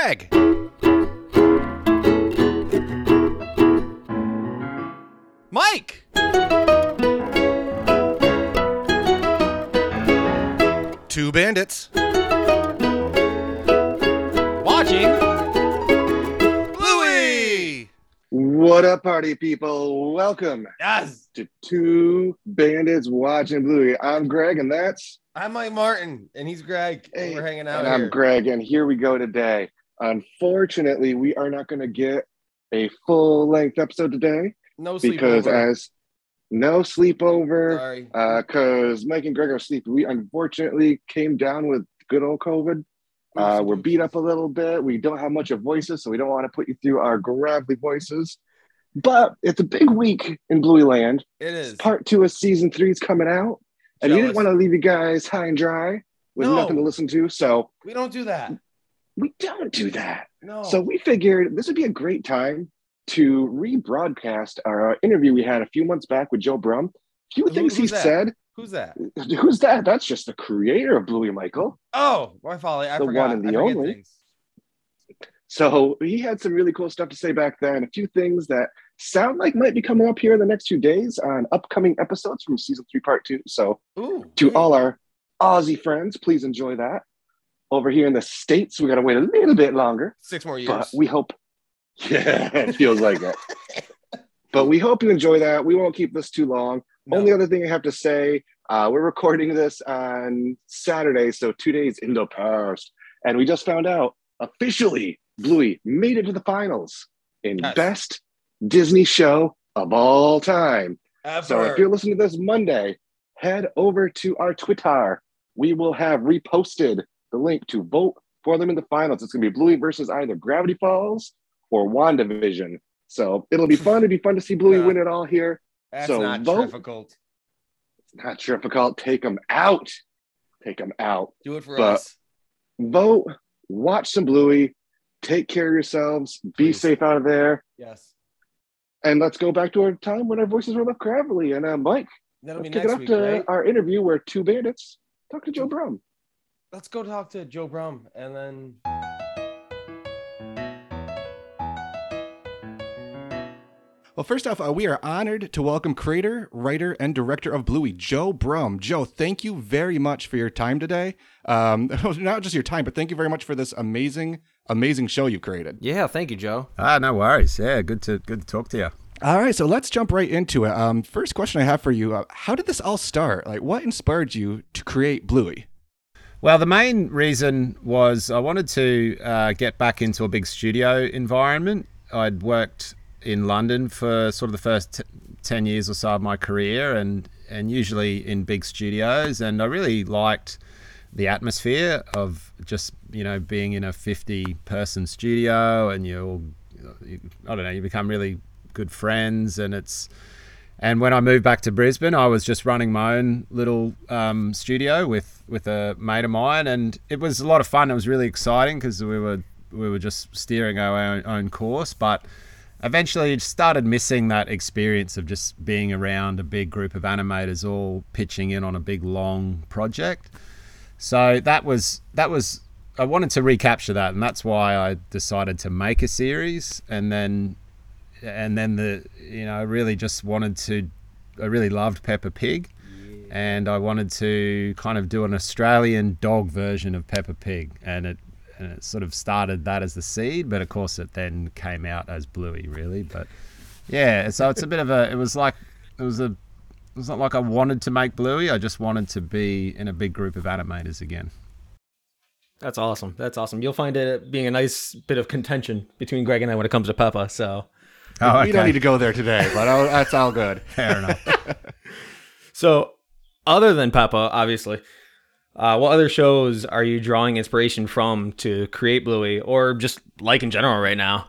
Greg. Mike. Two bandits. Watching Bluey. What up, party people? Welcome Yes. to Two Bandits Watching Bluey. I'm Greg, and that's I'm Mike Martin, and he's Greg. and Hey, we're hanging out and here. I'm Greg, and here we go today. Unfortunately, we are not going to get a full length episode today No because sleepover. as no sleepover, Sorry. because Mike and Greg are sleeping. We unfortunately came down with good old COVID. Uh, we're beat up a little bit. We don't have much of voices, so we don't want to put you through our gravelly voices. But it's a big week in Bluey Land. It is. Part two of season three is coming out, and you didn't want to leave you guys high and dry with No. nothing to listen to. So We don't do that. We don't do that. No. So we figured this would be a great time to rebroadcast our interview we had a few months back with Joe Brumm. A few Who- things he that? said. Who's that? Who's that? That's just the creator of Bluey Michael. Oh, my folly. I The forgot. one and the only. things. So he had some really cool stuff to say back then. A few things that sound like might be coming up here in the next few days on upcoming episodes from season three, part two. So Ooh. to great. all our Aussie friends, please enjoy that. Over here in the States, we got to wait a little bit longer, Six more years. but we hope. Yeah, it feels like it. But we hope you enjoy that. We won't keep this too long. No. Only other thing I have to say, uh, we're recording this on Saturday, so two days in the past. And we just found out officially Bluey made it to the finals in Yes. best Disney show of all time. So if you're listening to this Monday, head over to our Twitter. We will have reposted the link to vote for them in the finals. It's going to be Bluey versus either Gravity Falls or WandaVision. So it'll be fun. It'll be fun to see Bluey Yeah. win it all here. That's so not vote. difficult. It's not difficult. Take them out. Take them out. Do it for But- us. Vote. Watch some Bluey. Take care of yourselves. Be Please. safe out of there. Yes. And let's go back to our time when our voices were left gravelly. And uh, Mike, That'll be let's kick it week, to right? our interview where two bandits talk to Joe Brumm. Let's go talk to Joe Brumm and then. Well, first off, uh, we are honored to welcome creator, writer, and director of Bluey, Joe Brumm. Joe, thank you very much for your time today. Um, not just your time, but thank you very much for this amazing, amazing show you created. Yeah, thank you, Joe. Ah, no worries. Yeah, good to good to talk to you. All right, so let's jump right into it. Um, first question I have for you: uh, How did this all start? Like, what inspired you to create Bluey? Well, the main reason was I wanted to uh, get back into a big studio environment. I'd worked in London for sort of the first t- ten years or so of my career, and and usually in big studios, and I really liked the atmosphere of just you know being in a 50 person studio and you'll you, i don't know you become really good friends and it's and when I moved back to Brisbane, I was just running my own little um, studio with with a mate of mine, and it was a lot of fun. It was really exciting because we were we were just steering our own, own course, but eventually it started missing that experience of just being around a big group of animators all pitching in on a big long project. So that was that was I wanted to recapture that, and that's why I decided to make a series, and then and then the you know I really just wanted to I really loved Peppa Pig and I wanted to kind of do an Australian dog version of Peppa Pig and it and it sort of started that as the seed but of course it then came out as Bluey really but yeah so it's a bit of a it was like it was a it was not like I wanted to make Bluey I just wanted to be in a big group of animators again That's awesome. That's awesome. You'll find it being a nice bit of contention between Greg and I when it comes to Peppa. So, oh We don't need to go there today, but oh, that's all good. fair enough so other than Peppa, obviously, uh, what other shows are you drawing inspiration from to create Bluey, or just like in general right now?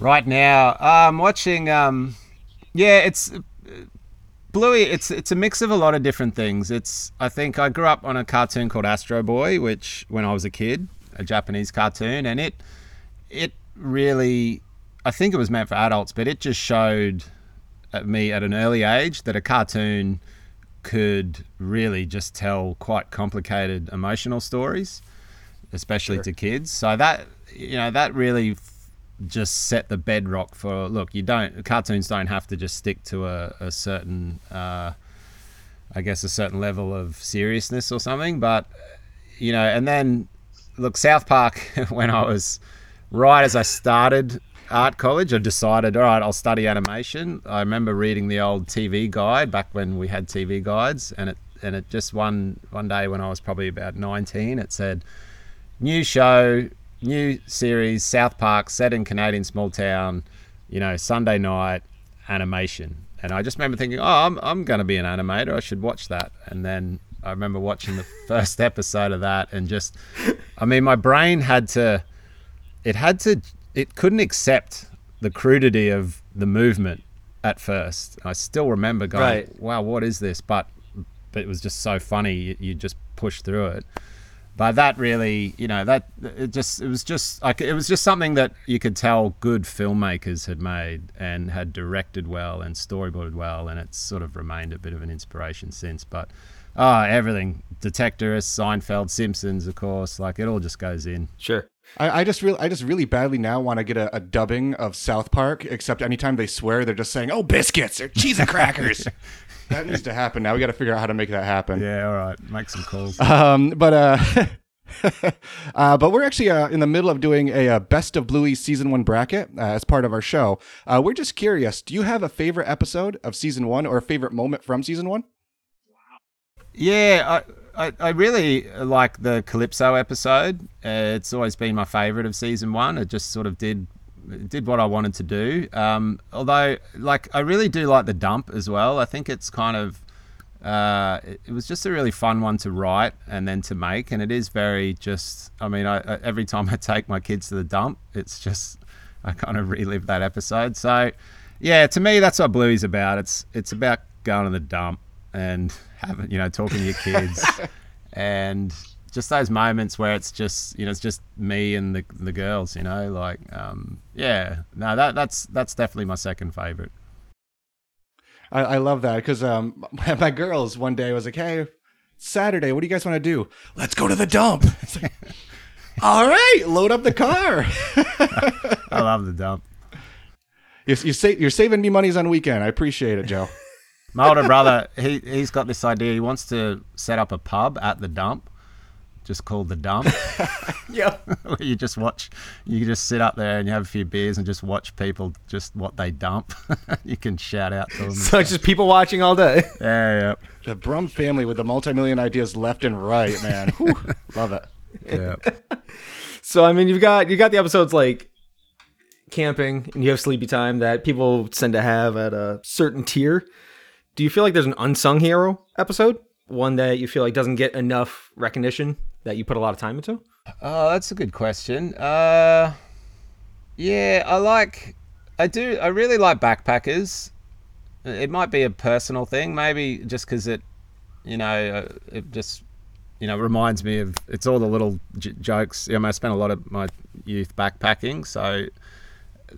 Right now, I'm watching. Um, yeah, it's uh, Bluey. It's it's a mix of a lot of different things. It's I think I grew up on a cartoon called Astro Boy, which when I was a kid, a Japanese cartoon, and it it really, I think it was meant for adults, but it just showed at me at an early age that a cartoon could really just tell quite complicated emotional stories especially to kids. So that you know that really f- just set the bedrock for look. You don't cartoons don't have to just stick to a, a certain, uh, I guess, a certain level of seriousness or something. But you know, and then look, South Park when I was right as I started art college, I decided, all right, I'll study animation. I remember reading the old TV guide back when we had TV guides, and it and it just one one day when I was probably about 19, it said, new show, new series, South Park, set in Canadian small town, you know, Sunday night animation. And I just remember thinking, oh, I'm, I'm going to be an animator. I should watch that. And then I remember watching the first episode of that and just, I mean, my brain had to, it had to, it couldn't accept the crudity of the movement at first. I still remember going, Right. wow, what is this? But, but it was just so funny. You, you just push through it but that really you know that it just it was just like it was just something that you could tell good filmmakers had made and had directed well and storyboarded well and it's sort of remained a bit of an inspiration since but oh everything detectorist seinfeld simpsons of course like it all just goes in Sure. I, I just really, I just really badly now want to get a, a dubbing of South Park. Except anytime they swear, they're just saying, "Oh, biscuits or cheese and crackers." that needs to happen now. We got to figure out how to make that happen. yeah all right make some calls Um, but uh, uh, but we're actually uh, in the middle of doing a, uh best of Bluey season one bracket uh, as part of our show. Uh, we're just curious. Do you have a favorite episode of season one or a favorite moment from season one? Yeah, I, I, I really like the Calypso episode. Uh, it's always been my favourite of season one. It just sort of did did what I wanted to do. Um, although, like, I really do like the dump as well. I think it's kind of uh, it, it was just a really fun one to write and then to make, and it is very just. I mean, I, I, every time I take my kids to the dump, it's just I kind of relive that episode. So, yeah, to me, that's what Bluey's about. It's it's about going to the dump and having you know talking to your kids and just those moments where it's just you know it's just me and the the girls you know like um yeah no that that's that's definitely my second favorite I, I love that because um, my, girls one day was like, "Hey, Saturday, what do you guys want to do? Let's go to the dump." Like, All right, load up the car. i love the dump you, you say, you're saving me monies on weekend. I appreciate it, Joe. My older brother he he's got this idea he wants to set up a pub at the dump just called the dump Yeah. where you just watch you just sit up there and you have a few beers and just watch people just what they dump you can shout out to them So it's just people watching all day. yeah yeah The Brumm family with the multi-million ideas left and right, man. Whew, love it. yeah So I mean, you've got you got the episodes like camping and you have sleepy time that people tend to have at a certain tier. Do you feel like there's an unsung hero episode, one that you feel like doesn't get enough recognition that you put a lot of time into? Oh, that's a good question. Uh, yeah, I like, I do, I really like backpackers. It might be a personal thing, maybe just because it, you know, uh, it just, you know, reminds me of it's all the little j- jokes. I, mean, I spent a lot of my youth backpacking, so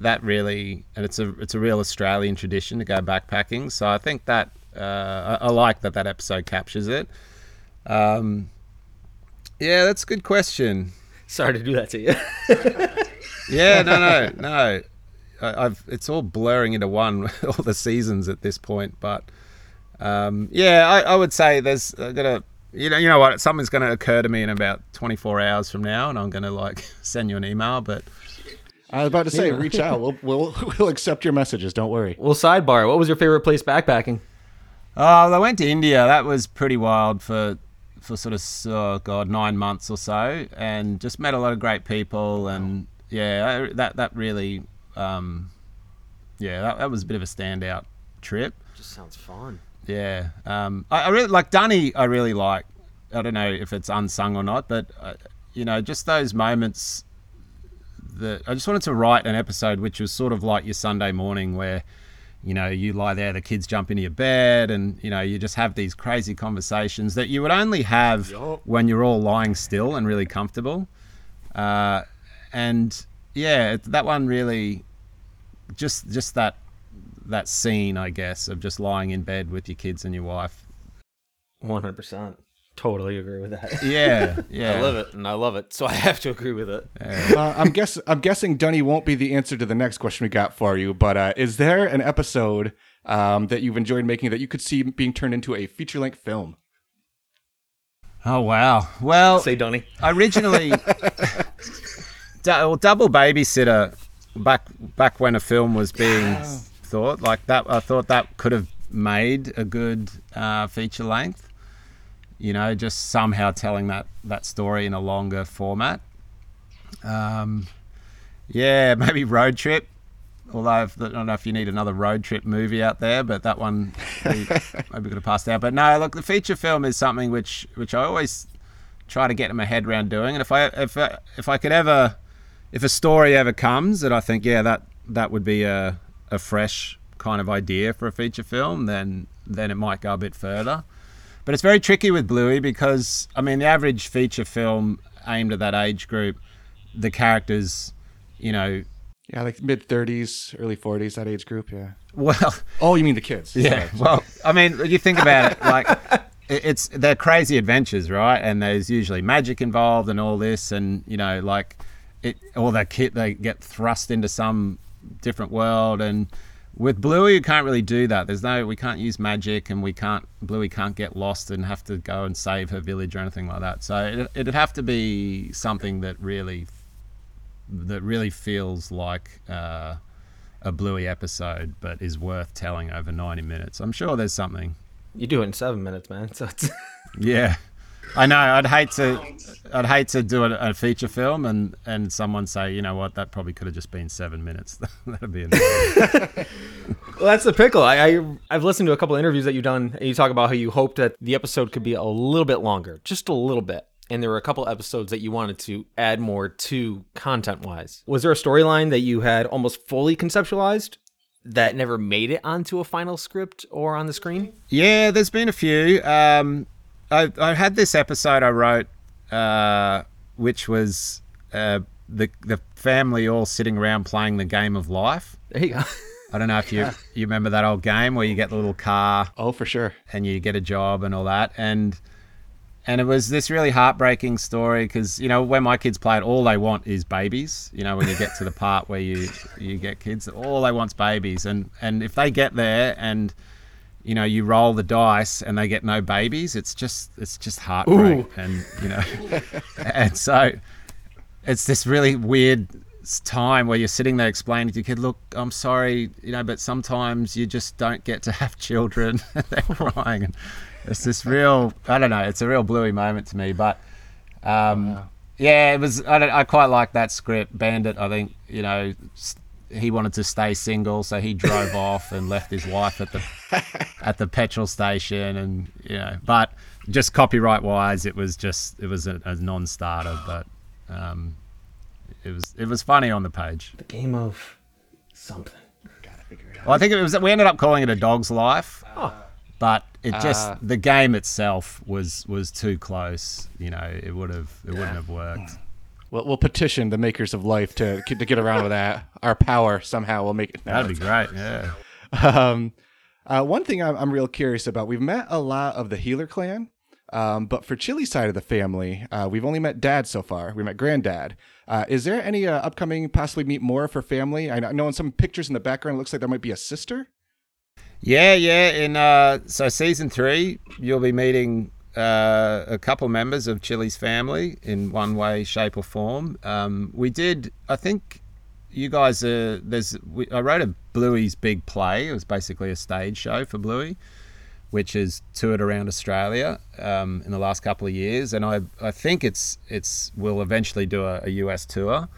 that really, and it's a it's a real Australian tradition to go backpacking. So I think that uh, I, I like that that episode captures it. Um, yeah, that's a good question. Sorry to do that to you. Yeah, no, no, no. I, I've it's all blurring into one, all the seasons at this point. But um, yeah, I, I would say there's gonna, you know, you know what, something's gonna occur to me in about 24 hours from now, and I'm gonna like send you an email. But I was about to say, reach out. We'll, we'll we'll accept your messages. Don't worry. well, sidebar. What was your favorite place backpacking? oh, I went to India. That was pretty wild for for sort of oh god nine months or so, and just met a lot of great people, and yeah, I- that that really, um, yeah, that, that was a bit of a standout trip. Just sounds fun. Yeah, um, I, I really like Dunny. I really like. I don't know if it's unsung or not, but uh, you know, just those moments. That I just wanted to write an episode which was sort of like your Sunday morning, where you know you lie there, the kids jump into your bed, and you know you just have these crazy conversations that you would only have when you're all lying still and really comfortable. Uh, and yeah, that one really, just just that that scene, I guess, of just lying in bed with your kids and your wife. One hundred percent. Totally agree with that. Yeah, yeah. I love it, and I love it. So I have to agree with it. Uh, I'm guess I'm guessing Dunny won't be the answer to the next question we got for you. But uh, is there an episode um, that you've enjoyed making that you could see being turned into a feature length film? Oh wow. Well, Say, Dunny. originally, du- well, double babysitter back back when a film was being thought like that. I thought that could have made a good uh, feature length. You know, just somehow telling that that story in a longer format. Um, yeah, maybe road trip. Although I've- don't know if you need another road trip movie out there, but that one maybe, maybe could have passed out. But no, look, the feature film is something which which I always try to get my head around doing. And if I if I, if I could ever, if a story ever comes that I think yeah that that would be a a fresh kind of idea for a feature film, then then it might go a bit further. But it's very tricky with Bluey because I mean the average feature film aimed at that age group, the characters, you know, Yeah, like mid 30s, early 40s, that age group. Yeah. well, Oh, you mean the kids? Yeah. Sorry. Well, I mean, you think about it, like it's they're crazy adventures, right? And there's usually magic involved and all this, and you know, like it, or that kid they get thrust into some different world, and with Bluey, you can't really do that. There's no, we can't use magic, and we can't Bluey can't get lost and have to go and save her village or anything like that. So it, it'd have to be something that really, that really feels like. Uh, a Bluey episode, but is worth telling over 90 minutes. I'm sure there's something. You do it in seven minutes, man. So it's Yeah. I know. I'd hate to. I'd hate to do a, a feature film and and someone say, you know what, that probably could have just been seven minutes. That'd be. Well, that's the pickle. I, I I've listened to a couple of interviews that you've done, and you talk about how you hoped that the episode could be a little bit longer, just a little bit. And there were a couple episodes that you wanted to add more to content wise. Was there a storyline that you had almost fully conceptualized that never made it onto a final script or on the screen? yeah, there's been a few. Um, I I had this episode I wrote, uh, which was uh, the the family all sitting around playing the game of life. There you go. I don't know if you you remember that old game where you get the little car Oh, for sure. and you get a job and all that and and it was this really heartbreaking story because you know when my kids play it all they want is babies you know when you get to the part where you you get kids all they want's babies and and if they get there and you know you roll the dice and they get no babies it's just it's just heartbreak and you know and so it's this really weird time where you're sitting there explaining to your kid, look, I'm sorry, you know, but sometimes you just don't get to have children. They're crying. And it's this real, I don't know, it's a real bluey moment to me. But um, yeah, it was, I, don't, I quite like that script. Bandit, I think, you know, he wanted to stay single, so he drove off and left his wife at the at the petrol station, and you know, but just copyright wise, it was just it was a, a non-starter, but um, it was it was funny on the page. The game of something. Well, I think it was we ended up calling it a dog's life, Oh. but it just Ah. the game itself was was too close. You know, it would have it wouldn't have worked. We'll, we'll petition the makers of life to to get around with that. Our power somehow will make it. That'd be great. Yeah. Um, uh, one thing I'm, I'm real curious about. We've met a lot of the Heeler clan, um, but for Chili's side of the family, uh, we've only met Dad so far. We met Granddad. Uh, is there any uh, upcoming possibly meet more for family? I know, I know in some pictures in the background, it looks like there might be a sister. Yeah, yeah. In uh, so season three, you'll be meeting uh, a couple members of Chili's family in one way, shape, or form. Um, we did, I think. You guys, uh, there's. We, I wrote a Bluey's big play. It was basically a stage show for Bluey, which has toured around Australia um, in the last couple of years, and I, I think it's, it's. We'll eventually do a, a US tour,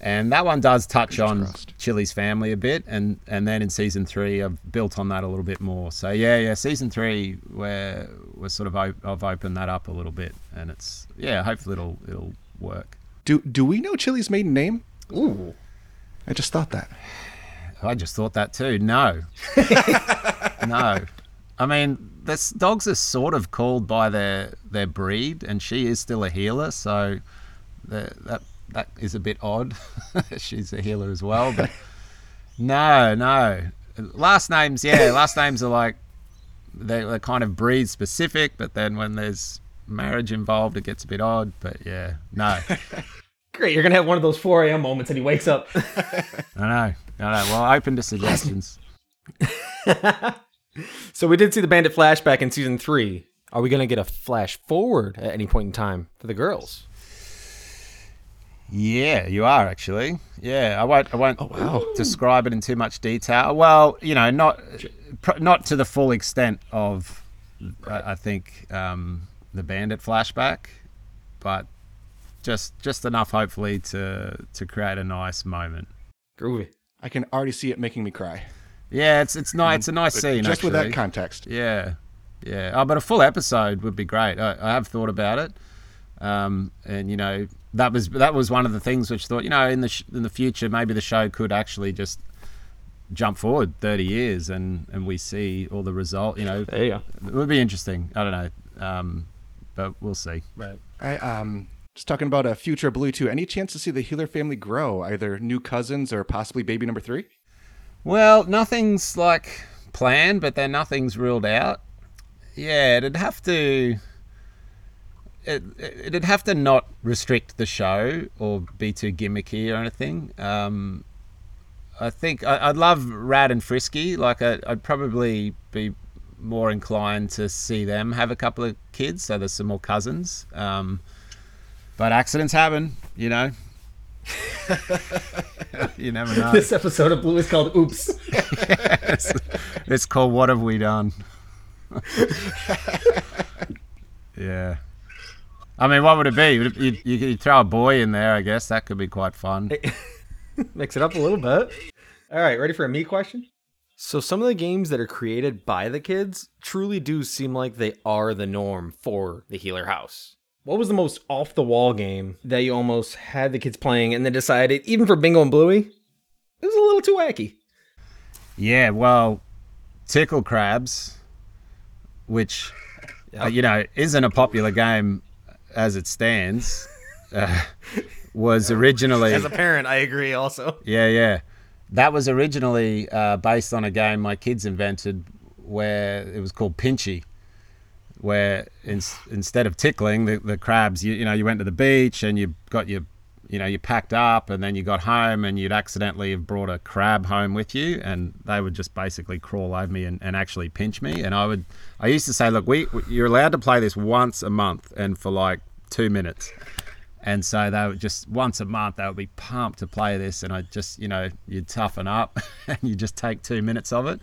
and that one does touch on crossed. Chili's family a bit, and and then in season three, I've built on that a little bit more. So yeah, yeah, season three, where we're sort of op- I've opened that up a little bit, and it's yeah, hopefully it'll it'll work. Do do we know Chili's maiden name? Ooh. I just thought that. I just thought that too. No, no. I mean, this dogs are sort of called by their their breed, and she is still a heeler, so the, that that is a bit odd. She's a heeler as well, but no, no. Last names, yeah, last names are like they're, they're kind of breed specific, but then when there's marriage involved, it gets a bit odd. But yeah, no, Great, you're gonna have one of those 4 a.m. moments and he wakes up. I know, I know. Well, open to suggestions. so we did see the bandit flashback in season three. Are we gonna get a flash forward at any point in time for the girls? Yeah, you are actually. Yeah, I won't. I won't Oh, wow. describe it in too much detail. Well, you know, not pr- not to the full extent of, I, I think, um, the Bandit flashback, but just just enough, hopefully, to to create a nice moment. Groovy. I can already see it making me cry. Yeah, it's it's nice. It's a nice scene. Just with that context. Yeah, yeah. Oh, but a full episode would be great. I, I have thought about it, um, and you know that was that was one of the things which thought you know in the sh- in the future maybe the show could actually just jump forward 30 years and and we see all the result. You know, There you go. it would be interesting. I don't know, um, but we'll see. Right. I um just talking about a future Blue 2. Any chance to see the Heeler family grow, either new cousins or possibly baby number three? Well, nothing's like planned, but then nothing's ruled out. Yeah, it'd have to. It, it'd have to not restrict the show or be too gimmicky or anything. Um, I think I, I'd love Rad and Frisky. Like I, I'd probably be more inclined to see them have a couple of kids, so there's some more cousins. Um, but accidents happen, you know. you never know. This episode of Blue is called Oops. it's, it's called What Have We Done? yeah. I mean, what would it be? Would it- You, you could throw a boy in there, I guess. That could be quite fun. Mix it up a little bit. All right, ready for a me question? So some of the games that are created by the kids truly do seem like they are the norm for the Heeler House. What was the most off the wall game that you almost had the kids playing and then decided, even for Bingo and Bluey, it was a little too wacky? Yeah, well, Tickle Crabs, which, uh, you know, isn't a popular game as it stands, uh, was originally. As a parent, I agree also. Yeah, yeah. That was originally uh, based on a game my kids invented where it was called Pinchy, where in, instead of tickling the, the crabs, you, you know, you went to the beach and you got your, you know, you packed up and then you got home and you'd accidentally have brought a crab home with you and they would just basically crawl over me and, and actually pinch me. And I would, I used to say, look, we, you're allowed to play this once a month and for like two minutes. And so they would just once a month they would be pumped to play this, and I just you know you'd toughen up and you just take two minutes of it.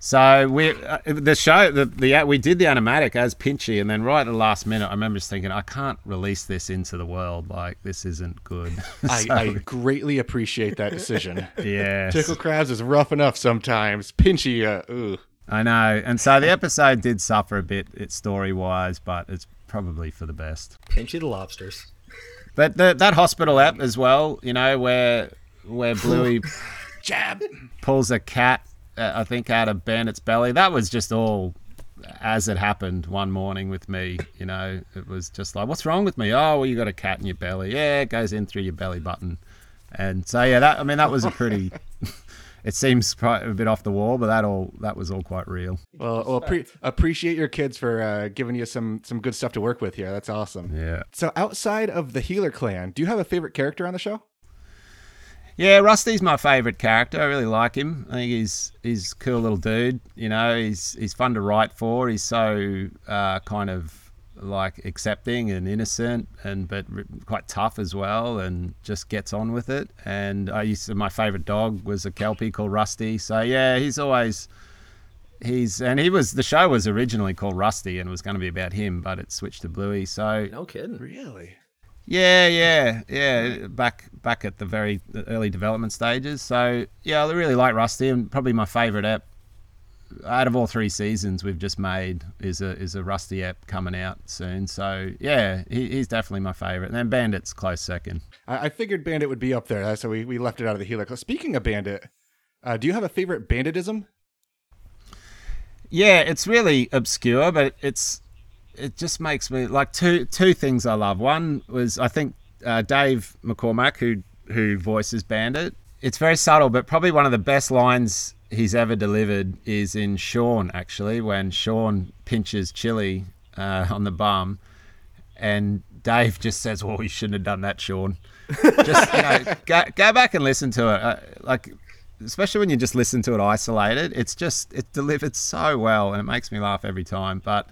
So we uh, the show the, the we did the animatic as Pinchy, and then right at the last minute, I remember just thinking I can't release this into the world like this isn't good. I, So, I greatly appreciate that decision. yeah, Tickle crabs is rough enough sometimes. Pinchy, uh, ooh. I know, and so the episode did suffer a bit, it story wise, but it's probably for the best. Pinchy the lobsters. But the, that hospital app as well, you know, where where Bluey Jab. pulls a cat, uh, I think, out of Bandit's belly. That was just all as it happened one morning with me. You know, it was just like, what's wrong with me? Oh, well, you got a cat in your belly. Yeah, it goes in through your belly button. And so, yeah, that I mean, that was a pretty. It seems quite a bit off the wall, but that all that was all quite real. Well, well pre- appreciate your kids for uh, giving you some some good stuff to work with here. That's awesome. Yeah. So, outside of the Heeler clan, do you have a favorite character on the show? Yeah, Rusty's my favourite character. I really like him. I think he's he's a cool little dude. You know, he's he's fun to write for. He's so uh, kind of like accepting and innocent, and but r- quite tough as well, and just gets on with it. And I used to, my favourite dog was a kelpie called Rusty. So yeah, he's always he's and he was the show was originally called Rusty and was going to be about him, but it switched to Bluey. So No kidding. Really? yeah, yeah, yeah. Back back at the very early development stages. So yeah, I really like Rusty, and probably my favourite app out of all three seasons we've just made is a is a Rusty app coming out soon. So yeah, he, he's definitely my favourite. And then Bandit's close second. I, I figured Bandit would be up there, so we, we left it out of the helix. Speaking of Bandit, uh, do you have a favorite Banditism? Yeah, it's really obscure, but it's it just makes me like two two things I love. One was I think uh, Dave McCormack, who who voices Bandit. It's very subtle, but probably one of the best lines he's ever delivered is in Sean. Actually, when Sean pinches Chili uh, on the bum, and Dave just says, "Well, you shouldn't have done that, Sean." just you know, go, go back and listen to it. Uh, like, especially when you just listen to it isolated, it's just it delivered so well, and it makes me laugh every time. But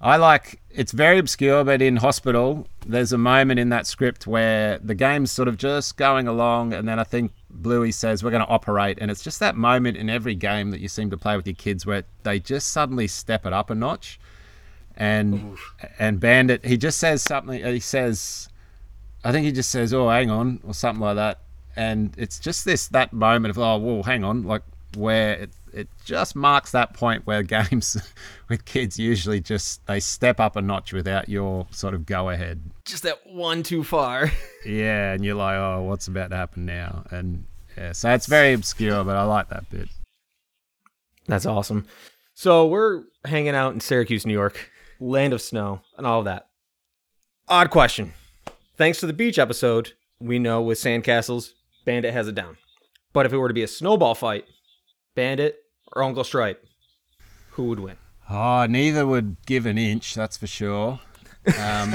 I like it's very obscure, but in hospital, there's a moment in that script where the game's sort of just going along, and then I think Bluey says we're going to operate, and it's just that moment in every game that you seem to play with your kids where they just suddenly step it up a notch. And and Bandit, he just says something. He says, I think he just says, "Oh, hang on," or something like that. And it's just this that moment of, "Oh, well, hang on," like where it it just marks that point where games with kids usually just they step up a notch without your sort of go ahead. Just that one too far. Yeah, and you're like, oh, what's about to happen now? And yeah, so it's very obscure, but I like that bit. That's awesome. So we're hanging out in Syracuse, New York, land of snow and all of that. Odd question. Thanks to the beach episode, we know with sandcastles, Bandit has it down. But if it were to be a snowball fight, Bandit or Uncle Stripe, who would win? Oh, neither would give an inch, that's for sure. Um,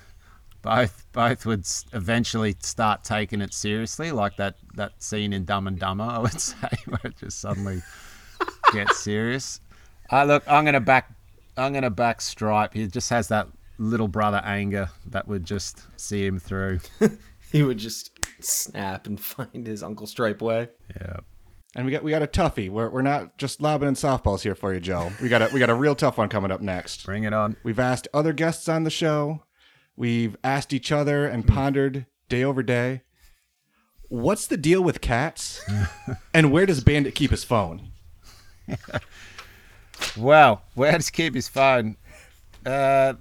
both both would eventually start taking it seriously, like that that scene in Dumb and Dumber. I would say where it just suddenly gets serious. Uh, look, I'm gonna back. I'm gonna back Stripe. He just has that little brother anger that would just see him through. He would just snap and find his Uncle Stripe way. Yeah. And we got we got a toughie. We're we're not just lobbing in softballs here for you, Joe. We got a we got a real tough one coming up next. Bring it on. We've asked other guests on the show. We've asked each other and pondered day over day. What's the deal with cats? and where does Bandit keep his phone? Well, where does he keep his phone? Uh,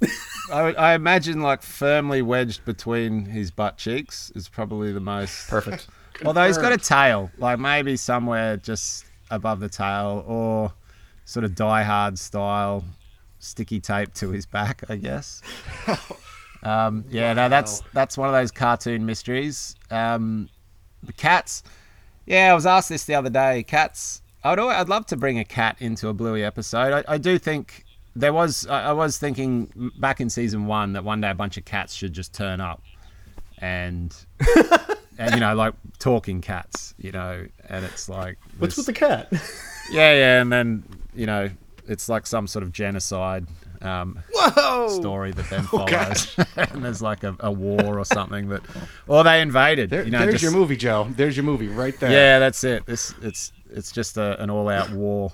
I, I imagine like firmly wedged between his butt cheeks is probably the most Perfect. Although he's got a tail, like maybe somewhere just above the tail, or sort of Die Hard style sticky tape to his back, I guess. um, yeah, no, that's that's one of those cartoon mysteries. Um, the cats. Yeah, I was asked this the other day. Cats. I'd al- I'd love to bring a cat into a Bluey episode. I, I do think there was. I, I was thinking back in season one that one day a bunch of cats should just turn up, and and you know like talking cats, you know, and it's like What's this- with the cat? yeah, yeah, and then you know it's like some sort of genocide um, Whoa! story that then follows, and there's like a, a war or something that, or they invaded. There, you know, there's just- your movie, Joe. There's your movie right there. Yeah, that's it. This it's it's just a, an all-out war.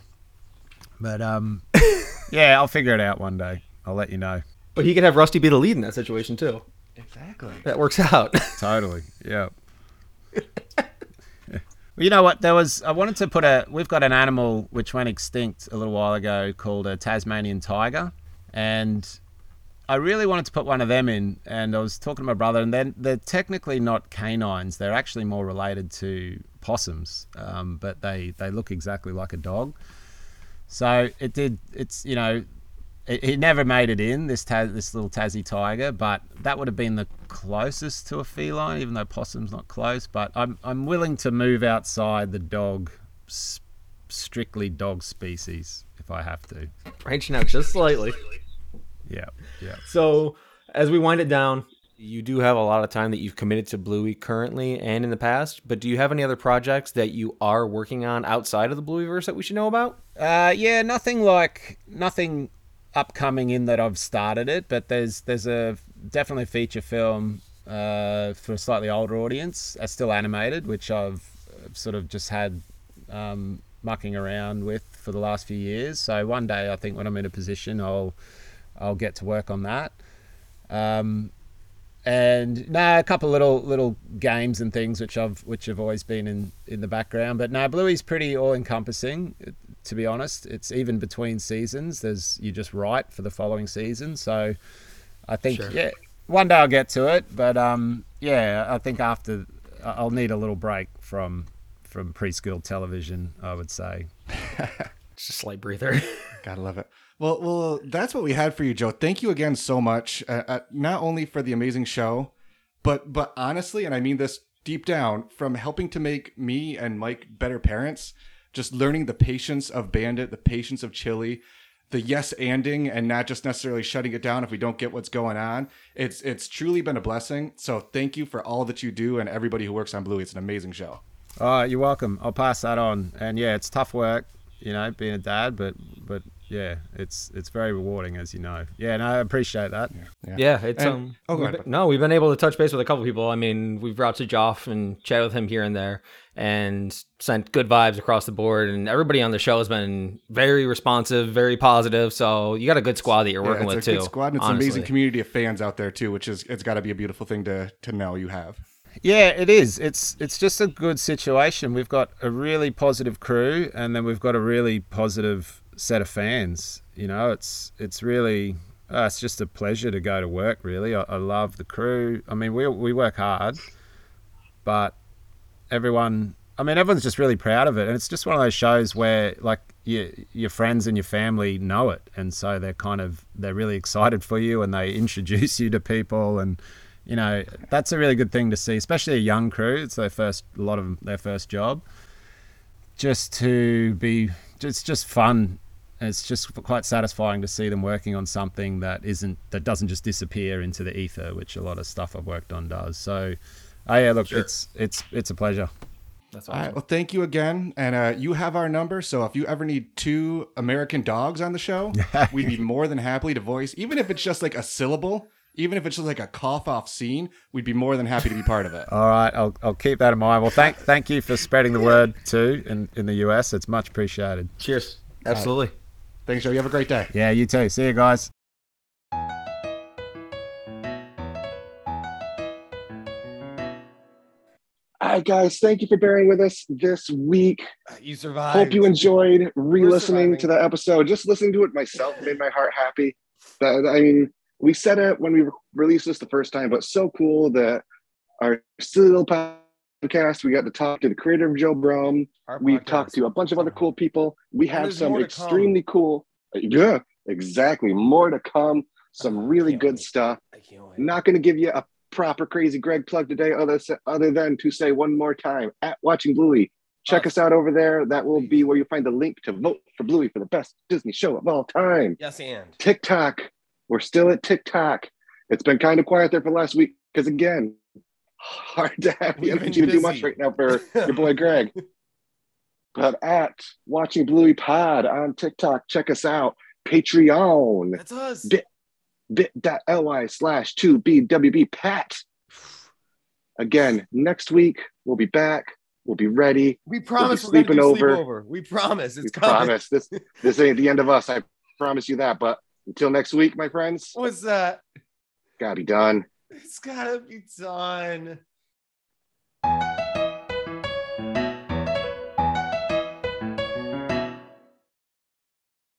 But um, yeah, I'll figure it out one day. I'll let you know. But he could have Rusty be the lead in that situation too. exactly. That works out. Totally. Yeah. You know what? There was. I wanted to put a. We've got an animal which went extinct a little while ago called a Tasmanian tiger, and I really wanted to put one of them in. And I was talking to my brother, and then they're technically not canines. They're actually more related to possums, um, but they they look exactly like a dog. So it did. It's you know it, it never made it in this this little Tassie tiger, but that would have been the closest to a feline, even though possum's not close. But I'm I'm willing to move outside the dog, s- strictly dog species if I have to. Branching out just slightly. Yeah, yeah. So, as we wind it down, you do have a lot of time that you've committed to Bluey currently and in the past. But do you have any other projects that you are working on outside of the Blueyverse that we should know about? Uh, yeah, nothing like nothing upcoming in that I've started it, but there's there's a definitely a feature film uh, for a slightly older audience, uh, still animated, which I've uh, sort of just had um, mucking around with for the last few years. So one day, I think when I'm in a position, I'll I'll get to work on that. Um, and no, a couple little little games and things which I've which have always been in in the background. But no, Bluey's pretty all encompassing. To be honest, it's even between seasons. There's you just write for the following season. So I think Sure. yeah, one day I'll get to it. But um, yeah, I think after I- I'll need a little break from from preschool television. I would say. Just a slight breather. Gotta love it. Well, well, that's what we had for you, Joe. Thank you again so much. Uh, uh, not only for the amazing show, but but honestly, and I mean this deep down, from helping to make me and Mike better parents. Just learning the patience of Bandit, the patience of Chili, the yes anding and not just necessarily shutting it down if we don't get what's going on. It's it's truly been a blessing. So thank you for all that you do and everybody who works on Bluey. It's an amazing show. Oh, you're welcome. I'll pass that on. And yeah, it's tough work, you know, being a dad, but but yeah, it's it's very rewarding, as you know. Yeah, and I appreciate that. Yeah, it's And- um. oh, go we've been- no, we've been able to touch base with a couple people. I mean, we've brought to Joff and chatted with him here and there, and sent good vibes across the board. And everybody on the show has been very responsive, very positive. So you got a good squad that you're Yeah, working it's with a too. good squad and it's an amazing community of fans out there too, which is it's got to be a beautiful thing to to know you have. Yeah, it is. It's it's just a good situation. We've got a really positive crew, and then we've got a really positive set of fans. You know, it's it's really uh, it's just a pleasure to go to work. Really, I, I love the crew. I mean, we we work hard, but everyone. I mean, everyone's just really proud of it, and it's just one of those shows where like your your friends and your family know it, and so they're kind of they're really excited for you, and they introduce you to people, and you know that's a really good thing to see, especially a young crew. It's their first, a lot of their first job. Just to be, it's just fun. It's just quite satisfying to see them working on something that isn't that doesn't just disappear into the ether, which a lot of stuff I've worked on does. So, oh yeah, look, it's it's it's a pleasure. That's All awesome. right. Well, thank you again. And uh, you have our number. So if you ever need two American dogs on the show, we'd be more than happy to voice, even if it's just like a syllable, even if it's just like a cough off scene, we'd be more than happy to be part of it. All right, I'll, I'll keep that in mind. Well, thank thank you for spreading the word too in, in the US. It's much appreciated. Cheers. Absolutely. Thanks, Joe. You have a great day. Yeah, you too. See you guys. All right, guys, thank you for bearing with us this week. Uh, you survived. Hope you enjoyed re-listening to the episode. Just listening to it myself made my heart happy. That I mean, we said it when we re- released this the first time, but so cool that our silly little podcast. We got to talk to the creator of Joe Brumm. We've talked to a bunch of other cool people. We have some to come. extremely cool. Yeah, exactly. More to come. Some really good wait. stuff. Can't going to give you a proper crazy Greg plug today, other other than to say one more time at Watching Bluey. Check Oh. us out over there. That will be where you'll find the link to vote for Bluey for the best Disney show of all time. Yes, and TikTok. We're still at TikTok. It's been kind of quiet there for the last week because again, hard to have the We've energy to do much right now for your boy Greg. But at Watching Bluey Pod on TikTok, check us out. Patreon that's us. Bit- bit.ly slash 2BWB Pat. Again, next week we'll be back. We'll be ready. we promise be we're sleeping over. sleepover. We promise. It's we coming. promise. This this ain't the end of us. I promise you that. But until next week, my friends, What's that? gotta be done. It's gotta be done.